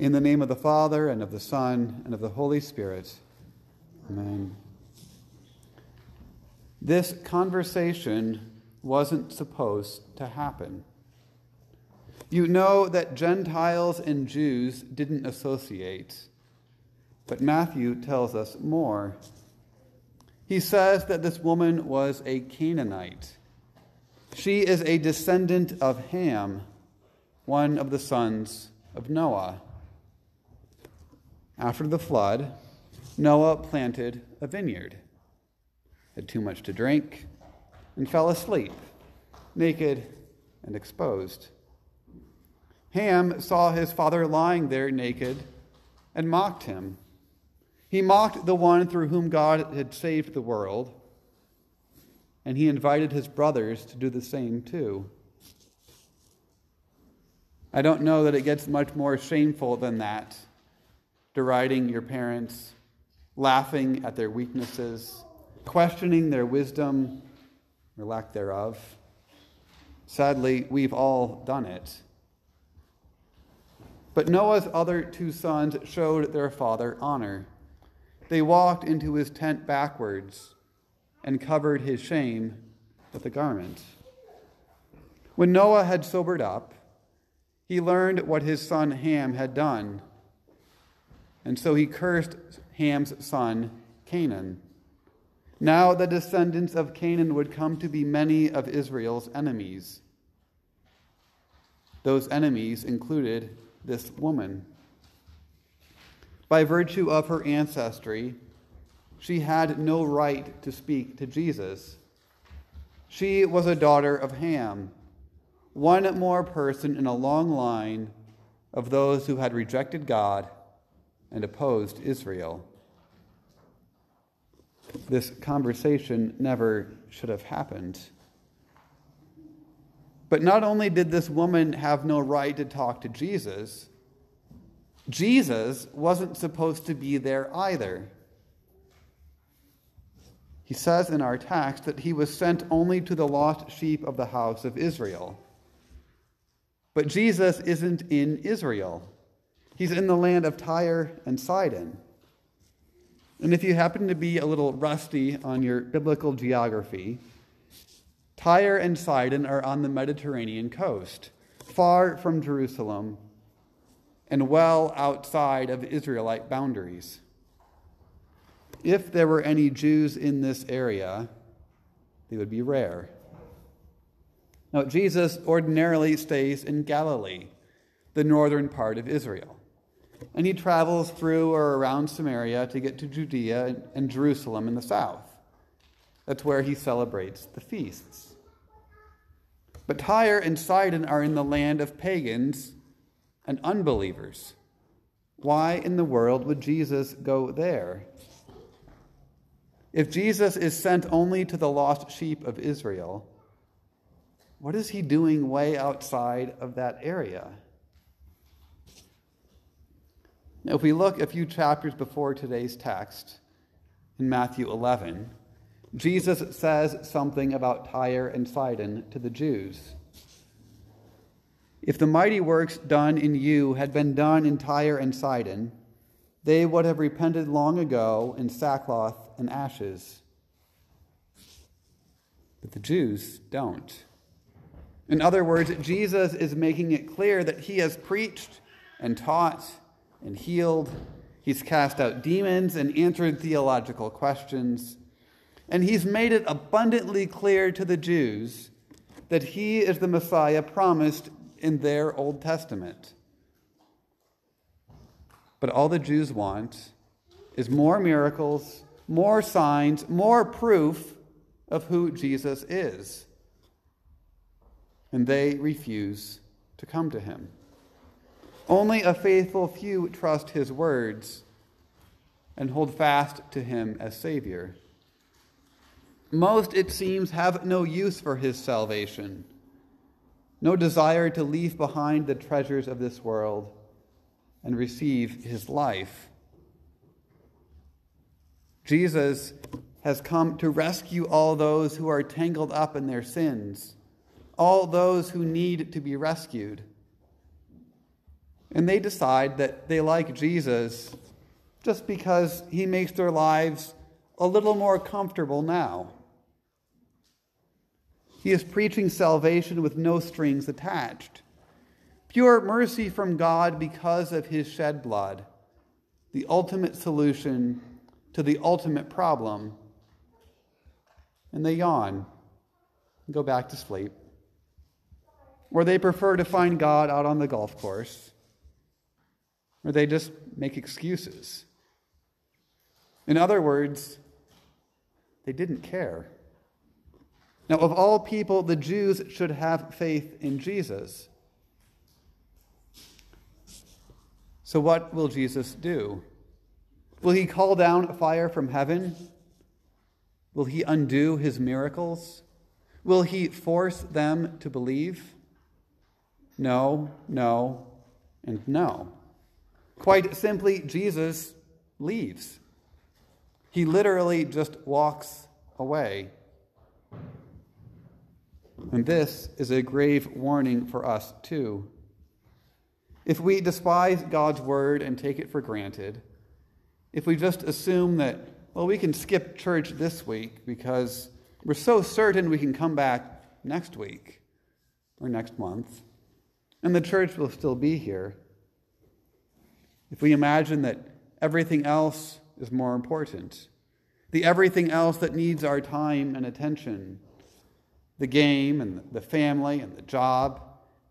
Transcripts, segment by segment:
In the name of the Father, and of the Son, and of the Holy Spirit. Amen. This conversation wasn't supposed to happen. You know that Gentiles and Jews didn't associate, but Matthew tells us more. He says that this woman was a Canaanite. She is a descendant of Ham, one of the sons of Noah. After the flood, Noah planted a vineyard, had too much to drink, and fell asleep, naked and exposed. Ham saw his father lying there naked and mocked him. He mocked the one through whom God had saved the world, and he invited his brothers to do the same too. I don't know that it gets much more shameful than that deriding your parents, laughing at their weaknesses, questioning their wisdom or lack thereof. Sadly, we've all done it. But Noah's other two sons showed their father honor. They walked into his tent backwards and covered his shame with a garment. When Noah had sobered up, he learned what his son Ham had done and so he cursed Ham's son, Canaan. Now the descendants of Canaan would come to be many of Israel's enemies. Those enemies included this woman. By virtue of her ancestry, she had no right to speak to Jesus. She was a daughter of Ham, one more person in a long line of those who had rejected God and opposed Israel. This conversation never should have happened. But not only did this woman have no right to talk to Jesus, Jesus wasn't supposed to be there either. He says in our text that he was sent only to the lost sheep of the house of Israel. But Jesus isn't in Israel. He's in the land of Tyre and Sidon. And if you happen to be a little rusty on your biblical geography, Tyre and Sidon are on the Mediterranean coast, far from Jerusalem and well outside of Israelite boundaries. If there were any Jews in this area, they would be rare. Now, Jesus ordinarily stays in Galilee, the northern part of Israel and he travels through or around Samaria to get to Judea and Jerusalem in the south. That's where he celebrates the feasts. But Tyre and Sidon are in the land of pagans and unbelievers. Why in the world would Jesus go there? If Jesus is sent only to the lost sheep of Israel, what is he doing way outside of that area? Now, if we look a few chapters before today's text, in Matthew 11, Jesus says something about Tyre and Sidon to the Jews. If the mighty works done in you had been done in Tyre and Sidon, they would have repented long ago in sackcloth and ashes. But the Jews don't. In other words, Jesus is making it clear that he has preached and taught and healed. He's cast out demons and answered theological questions. And he's made it abundantly clear to the Jews that he is the Messiah promised in their Old Testament. But all the Jews want is more miracles, more signs, more proof of who Jesus is. And they refuse to come to him. Only a faithful few trust his words and hold fast to him as Savior. Most, it seems, have no use for his salvation, no desire to leave behind the treasures of this world and receive his life. Jesus has come to rescue all those who are tangled up in their sins, all those who need to be rescued. And they decide that they like Jesus just because he makes their lives a little more comfortable now. He is preaching salvation with no strings attached. Pure mercy from God because of his shed blood, the ultimate solution to the ultimate problem. And they yawn and go back to sleep. Or they prefer to find God out on the golf course. Or they just make excuses. In other words, they didn't care. Now, of all people, the Jews should have faith in Jesus. So, what will Jesus do? Will he call down fire from heaven? Will he undo his miracles? Will he force them to believe? No, no, and no. Quite simply, Jesus leaves. He literally just walks away. And this is a grave warning for us, too. If we despise God's word and take it for granted, if we just assume that, well, we can skip church this week because we're so certain we can come back next week or next month, and the church will still be here, if we imagine that everything else is more important, the everything else that needs our time and attention, the game and the family and the job,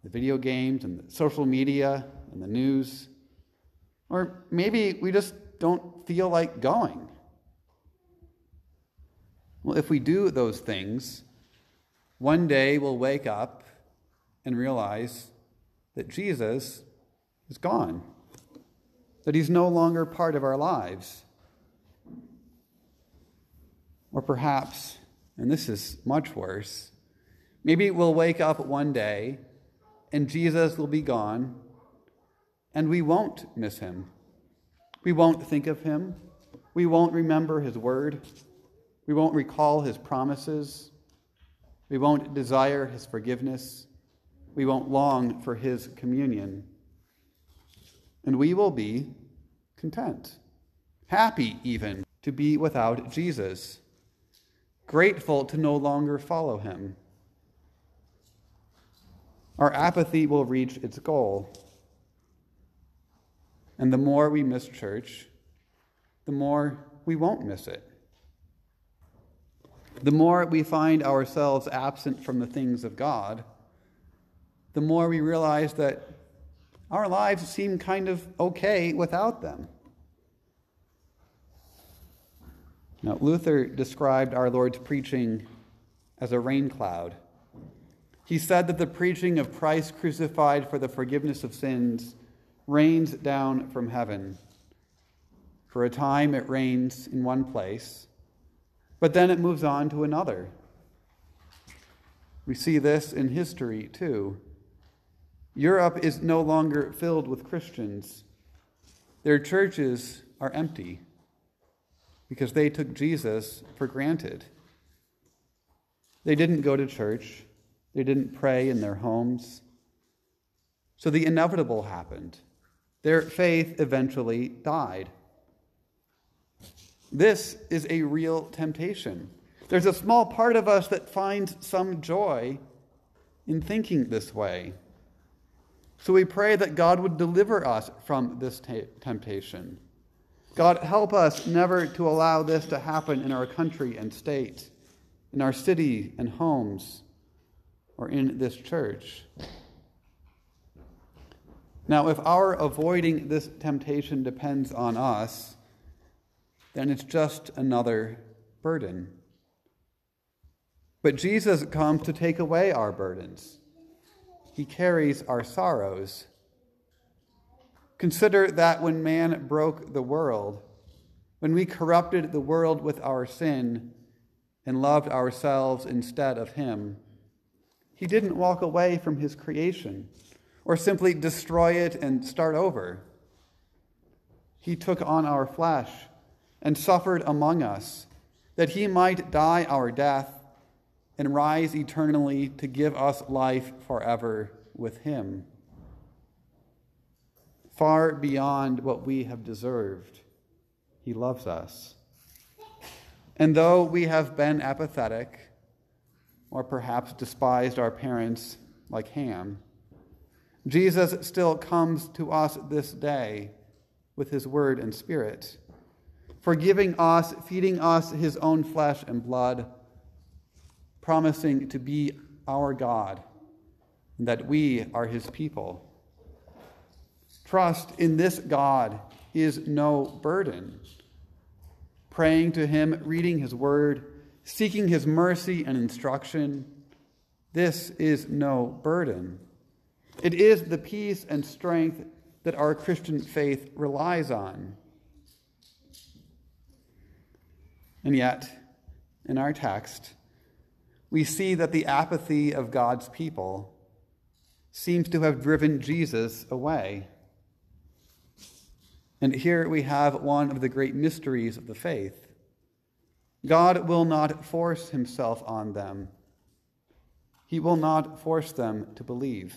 the video games and the social media and the news. Or maybe we just don't feel like going. Well, if we do those things, one day we'll wake up and realize that Jesus is gone, that he's no longer part of our lives. Or perhaps, and this is much worse, Maybe we'll wake up one day and Jesus will be gone and we won't miss him. We won't think of him. We won't remember his word. We won't recall his promises. We won't desire his forgiveness. We won't long for his communion. And we will be content, happy even to be without Jesus, grateful to no longer follow him our apathy will reach its goal. And the more we miss church, the more we won't miss it. The more we find ourselves absent from the things of God, the more we realize that our lives seem kind of okay without them. Now, Luther described our Lord's preaching as a rain cloud he said that the preaching of Christ crucified for the forgiveness of sins rains down from heaven. For a time it rains in one place, but then it moves on to another. We see this in history too. Europe is no longer filled with Christians. Their churches are empty because they took Jesus for granted. They didn't go to church. They didn't pray in their homes. So the inevitable happened. Their faith eventually died. This is a real temptation. There's a small part of us that finds some joy in thinking this way. So we pray that God would deliver us from this t- temptation. God, help us never to allow this to happen in our country and state, in our city and homes or in this church. Now, if our avoiding this temptation depends on us, then it's just another burden. But Jesus comes to take away our burdens. He carries our sorrows. Consider that when man broke the world, when we corrupted the world with our sin and loved ourselves instead of Him, he didn't walk away from his creation or simply destroy it and start over. He took on our flesh and suffered among us that he might die our death and rise eternally to give us life forever with him. far beyond what we have deserved. He loves us. And though we have been apathetic, or perhaps despised our parents like Ham, Jesus still comes to us this day with his word and spirit, forgiving us, feeding us his own flesh and blood, promising to be our God, and that we are his people. Trust in this God is no burden. Praying to him, reading his word, seeking his mercy and instruction, this is no burden. It is the peace and strength that our Christian faith relies on. And yet, in our text, we see that the apathy of God's people seems to have driven Jesus away. And here we have one of the great mysteries of the faith. God will not force himself on them. He will not force them to believe.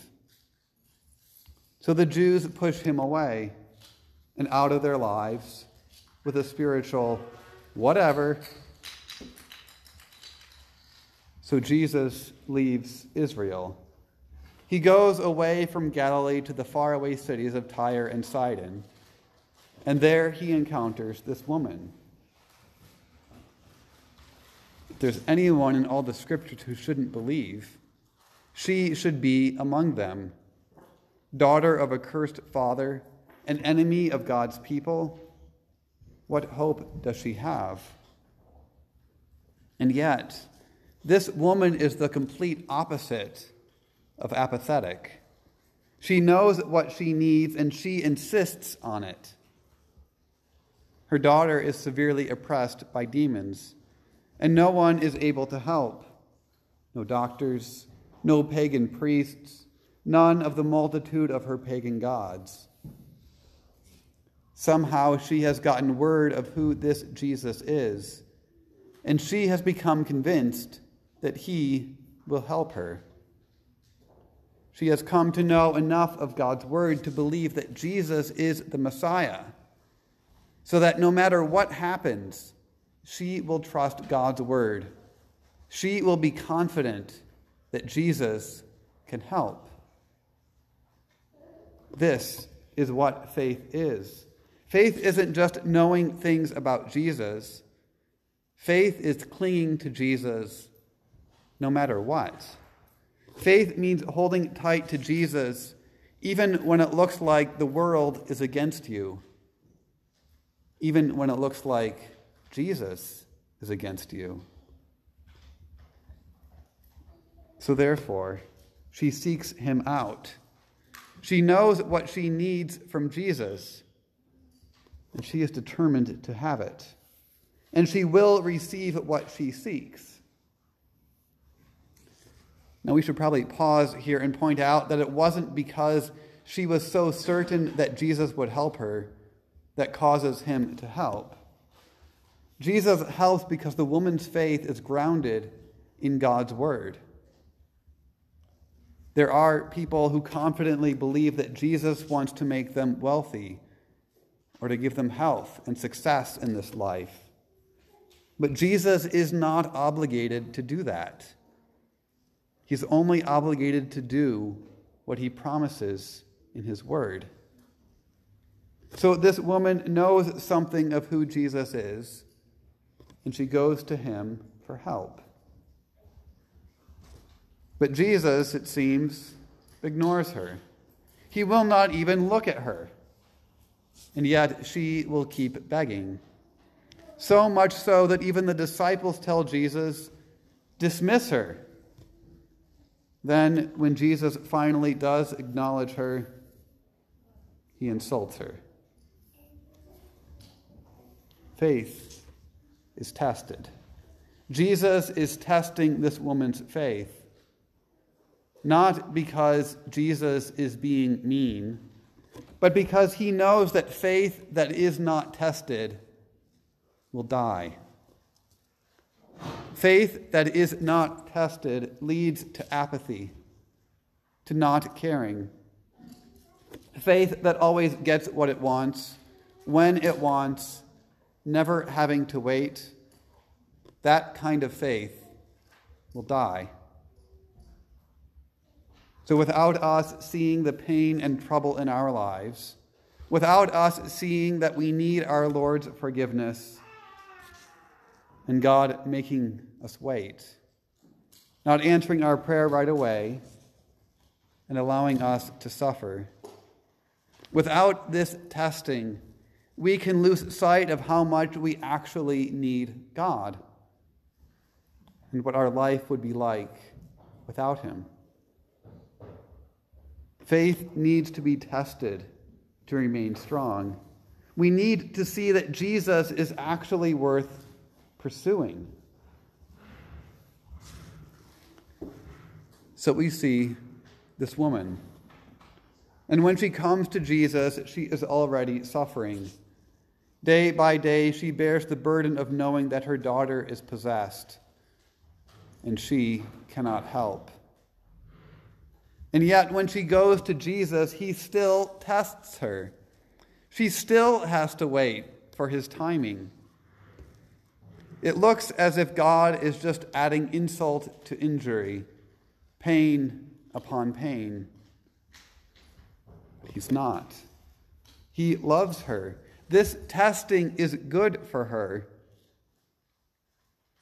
So the Jews push him away and out of their lives with a spiritual whatever. So Jesus leaves Israel. He goes away from Galilee to the faraway cities of Tyre and Sidon, and there he encounters this woman. If there's anyone in all the scriptures who shouldn't believe, she should be among them daughter of a cursed father, an enemy of God's people, what hope does she have? And yet, this woman is the complete opposite of apathetic. She knows what she needs and she insists on it. Her daughter is severely oppressed by demons, and no one is able to help. No doctors, no pagan priests, none of the multitude of her pagan gods. Somehow she has gotten word of who this Jesus is, and she has become convinced that he will help her. She has come to know enough of God's word to believe that Jesus is the Messiah, so that no matter what happens, she will trust God's word. She will be confident that Jesus can help. This is what faith is. Faith isn't just knowing things about Jesus, faith is clinging to Jesus no matter what. Faith means holding tight to Jesus even when it looks like the world is against you, even when it looks like Jesus is against you. So, therefore, she seeks him out. She knows what she needs from Jesus, and she is determined to have it. And she will receive what she seeks. Now, we should probably pause here and point out that it wasn't because she was so certain that Jesus would help her that causes him to help. Jesus helps because the woman's faith is grounded in God's word. There are people who confidently believe that Jesus wants to make them wealthy or to give them health and success in this life. But Jesus is not obligated to do that. He's only obligated to do what he promises in his word. So this woman knows something of who Jesus is, and she goes to him for help. But Jesus, it seems, ignores her. He will not even look at her. And yet she will keep begging. So much so that even the disciples tell Jesus, dismiss her. Then, when Jesus finally does acknowledge her, he insults her. Faith is tested. Jesus is testing this woman's faith not because Jesus is being mean, but because he knows that faith that is not tested will die. Faith that is not tested leads to apathy, to not caring. faith that always gets what it wants, when it wants, never having to wait, that kind of faith will die. So, without us seeing the pain and trouble in our lives, without us seeing that we need our Lord's forgiveness, and God making us wait, not answering our prayer right away, and allowing us to suffer. Without this testing, we can lose sight of how much we actually need God and what our life would be like without Him. Faith needs to be tested to remain strong. We need to see that Jesus is actually worth pursuing. So we see this woman. And when she comes to Jesus, she is already suffering. Day by day, she bears the burden of knowing that her daughter is possessed, and she cannot help. And yet, when she goes to Jesus, he still tests her. She still has to wait for his timing. It looks as if God is just adding insult to injury, pain upon pain. He's not. He loves her. This testing is good for her.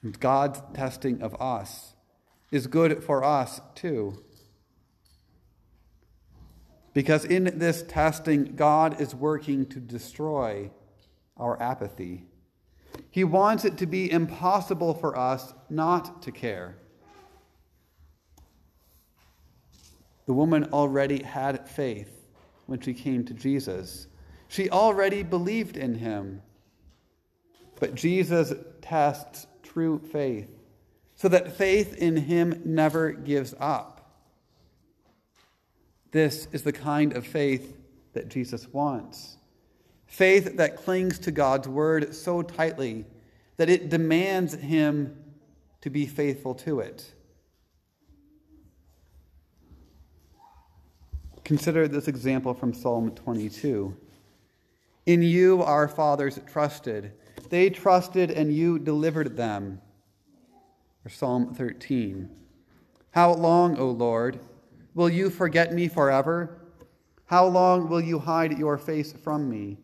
And God's testing of us is good for us too. Because in this testing, God is working to destroy our apathy. He wants it to be impossible for us not to care. The woman already had faith when she came to Jesus. She already believed in him. But Jesus tests true faith so that faith in him never gives up. This is the kind of faith that Jesus wants. Faith that clings to God's word so tightly that it demands him to be faithful to it. Consider this example from Psalm 22. In you our fathers trusted. They trusted and you delivered them. Or Psalm 13. How long, O Lord? Will you forget me forever? How long will you hide your face from me?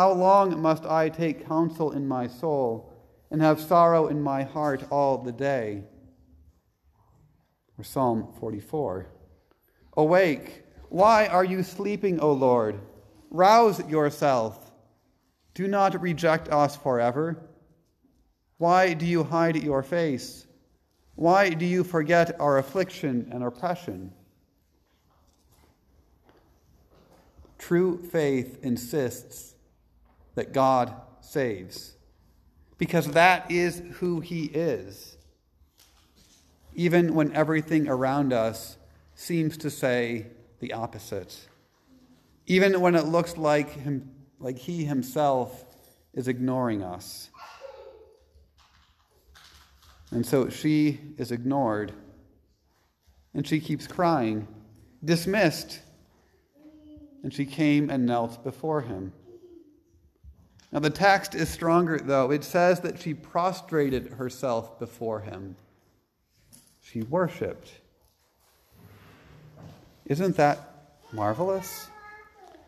How long must I take counsel in my soul and have sorrow in my heart all the day? Or Psalm 44. Awake! Why are you sleeping, O Lord? Rouse yourself. Do not reject us forever. Why do you hide your face? Why do you forget our affliction and oppression? True faith insists that God saves. Because that is who He is, even when everything around us seems to say the opposite, even when it looks like, him, like He Himself is ignoring us. And so she is ignored, and she keeps crying, dismissed. And she came and knelt before him. Now, the text is stronger, though. It says that she prostrated herself before him, she worshiped. Isn't that marvelous?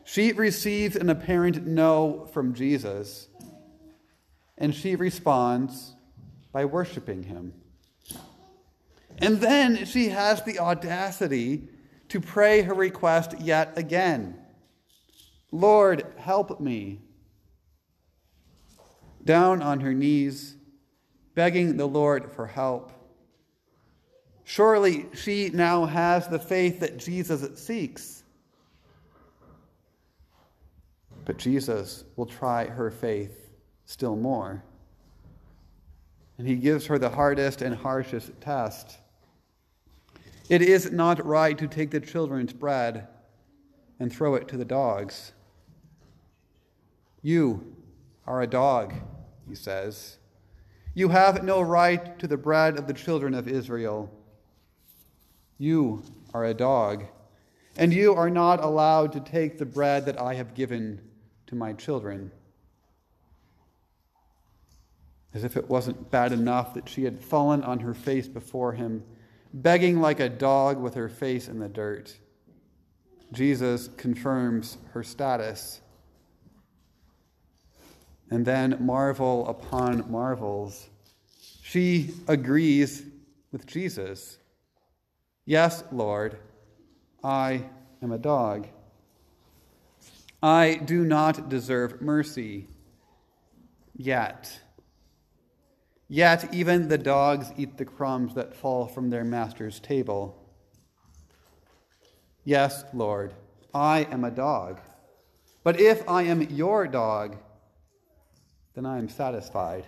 She receives an apparent no from Jesus, and she responds by worshiping him. And then she has the audacity to pray her request yet again. Lord, help me. Down on her knees, begging the Lord for help. Surely she now has the faith that Jesus seeks. But Jesus will try her faith still more. And he gives her the hardest and harshest test. It is not right to take the children's bread and throw it to the dogs. You are a dog, he says. You have no right to the bread of the children of Israel. You are a dog. and you are not allowed to take the bread that I have given to my children. As if it wasn't bad enough that she had fallen on her face before him, begging like a dog with her face in the dirt. Jesus confirms her status. And then, marvel upon marvels, she agrees with Jesus. Yes, Lord, I am a dog. I do not deserve mercy. Yet, yet even the dogs eat the crumbs that fall from their master's table. Yes, Lord, I am a dog. But if I am your dog, then I am satisfied.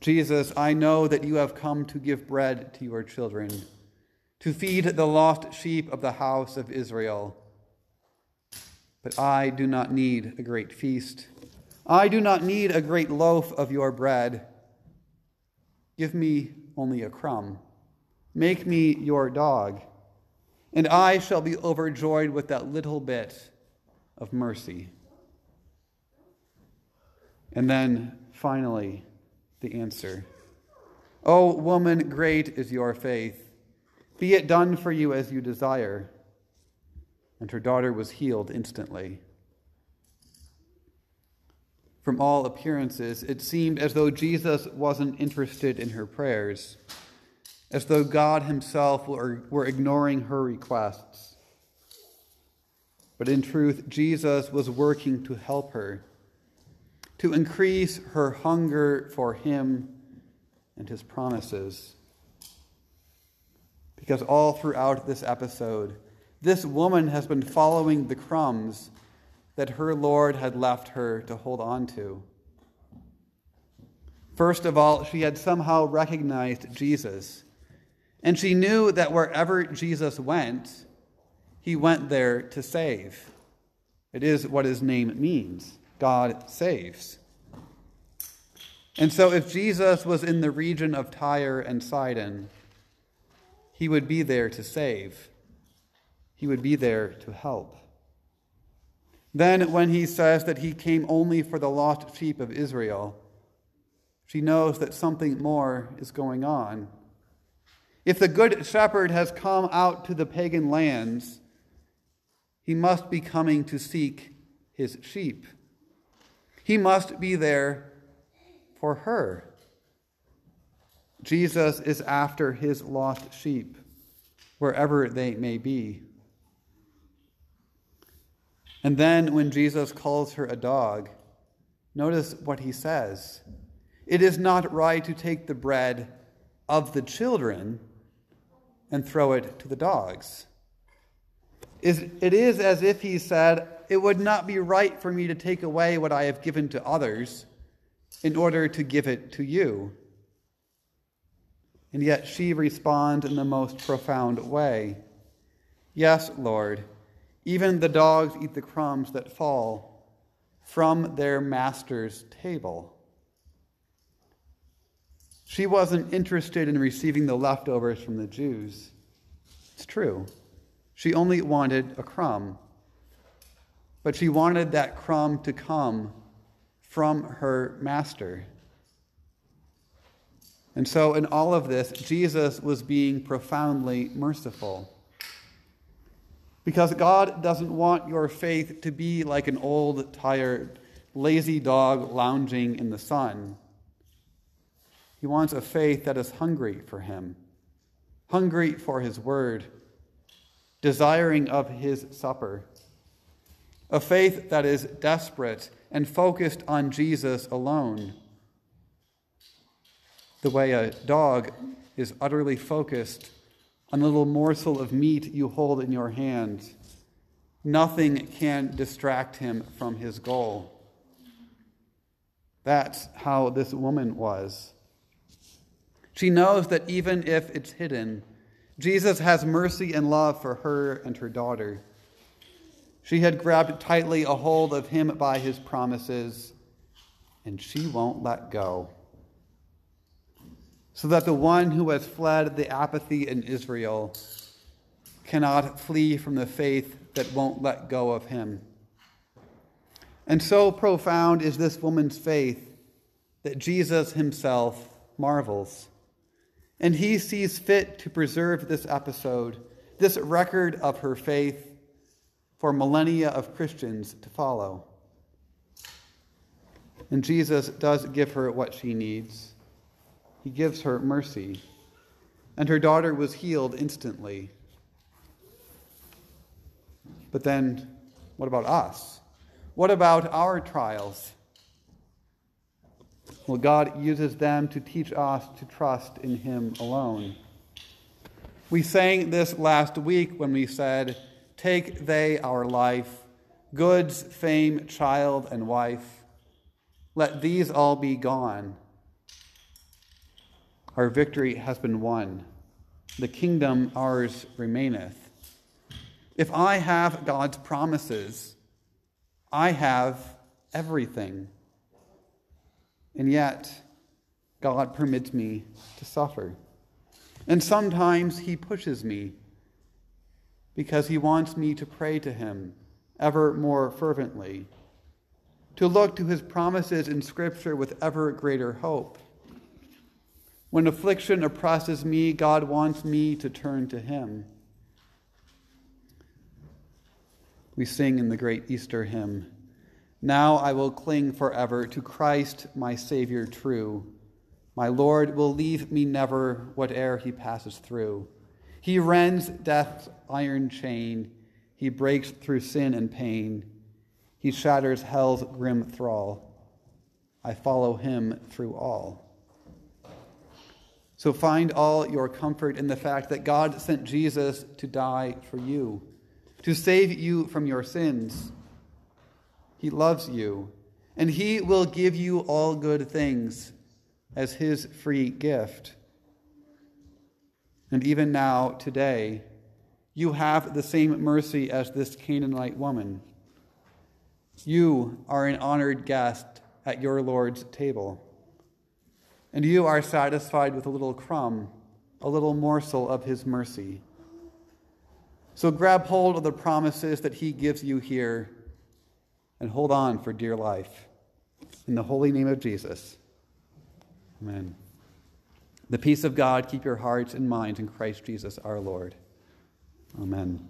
Jesus, I know that you have come to give bread to your children, to feed the lost sheep of the house of Israel. But I do not need a great feast. I do not need a great loaf of your bread. Give me only a crumb. Make me your dog, and I shall be overjoyed with that little bit of mercy. And then finally, the answer O woman, great is your faith. Be it done for you as you desire. And her daughter was healed instantly. From all appearances, it seemed as though Jesus wasn't interested in her prayers, as though God Himself were, were ignoring her requests. But in truth, Jesus was working to help her to increase her hunger for Him and His promises. Because all throughout this episode, this woman has been following the crumbs that her Lord had left her to hold on to. First of all, she had somehow recognized Jesus, and she knew that wherever Jesus went, he went there to save. It is what his name means. God saves. And so, if Jesus was in the region of Tyre and Sidon, he would be there to save, he would be there to help. Then, when he says that he came only for the lost sheep of Israel, she knows that something more is going on. If the Good Shepherd has come out to the pagan lands, he must be coming to seek his sheep. He must be there for her. Jesus is after his lost sheep, wherever they may be. And then when Jesus calls her a dog, notice what he says. It is not right to take the bread of the children and throw it to the dogs. It is as if he said, it would not be right for me to take away what I have given to others in order to give it to you. And yet she responds in the most profound way Yes, Lord, even the dogs eat the crumbs that fall from their master's table. She wasn't interested in receiving the leftovers from the Jews. It's true. She only wanted a crumb but she wanted that crumb to come from her master. And so, in all of this, Jesus was being profoundly merciful. Because God doesn't want your faith to be like an old, tired, lazy dog lounging in the sun. He wants a faith that is hungry for Him, hungry for His word, desiring of His supper a faith that is desperate and focused on Jesus alone. The way a dog is utterly focused on the little morsel of meat you hold in your hand. Nothing can distract him from his goal. That's how this woman was. She knows that even if it's hidden, Jesus has mercy and love for her and her daughter. She had grabbed tightly a hold of him by his promises, and she won't let go. So that the one who has fled the apathy in Israel cannot flee from the faith that won't let go of him. And so profound is this woman's faith that Jesus himself marvels. And he sees fit to preserve this episode, this record of her faith, for millennia of Christians to follow. And Jesus does give her what she needs. He gives her mercy. And her daughter was healed instantly. But then, what about us? What about our trials? Well, God uses them to teach us to trust in Him alone. We sang this last week when we said, Take they our life, goods, fame, child, and wife. Let these all be gone. Our victory has been won. The kingdom ours remaineth. If I have God's promises, I have everything. And yet, God permits me to suffer. And sometimes He pushes me because He wants me to pray to Him ever more fervently, to look to His promises in Scripture with ever greater hope. When affliction oppresses me, God wants me to turn to Him. We sing in the great Easter hymn. Now I will cling forever to Christ, my Savior true. My Lord will leave me never, whate'er he passes through. He rends death's iron chain, he breaks through sin and pain, he shatters hell's grim thrall. I follow him through all. So find all your comfort in the fact that God sent Jesus to die for you, to save you from your sins he loves you, and He will give you all good things as His free gift. And even now, today, you have the same mercy as this Canaanite woman. You are an honored guest at your Lord's table, and you are satisfied with a little crumb, a little morsel of His mercy. So grab hold of the promises that He gives you here and hold on for dear life. In the holy name of Jesus. Amen. The peace of God keep your hearts and minds in Christ Jesus our Lord. Amen.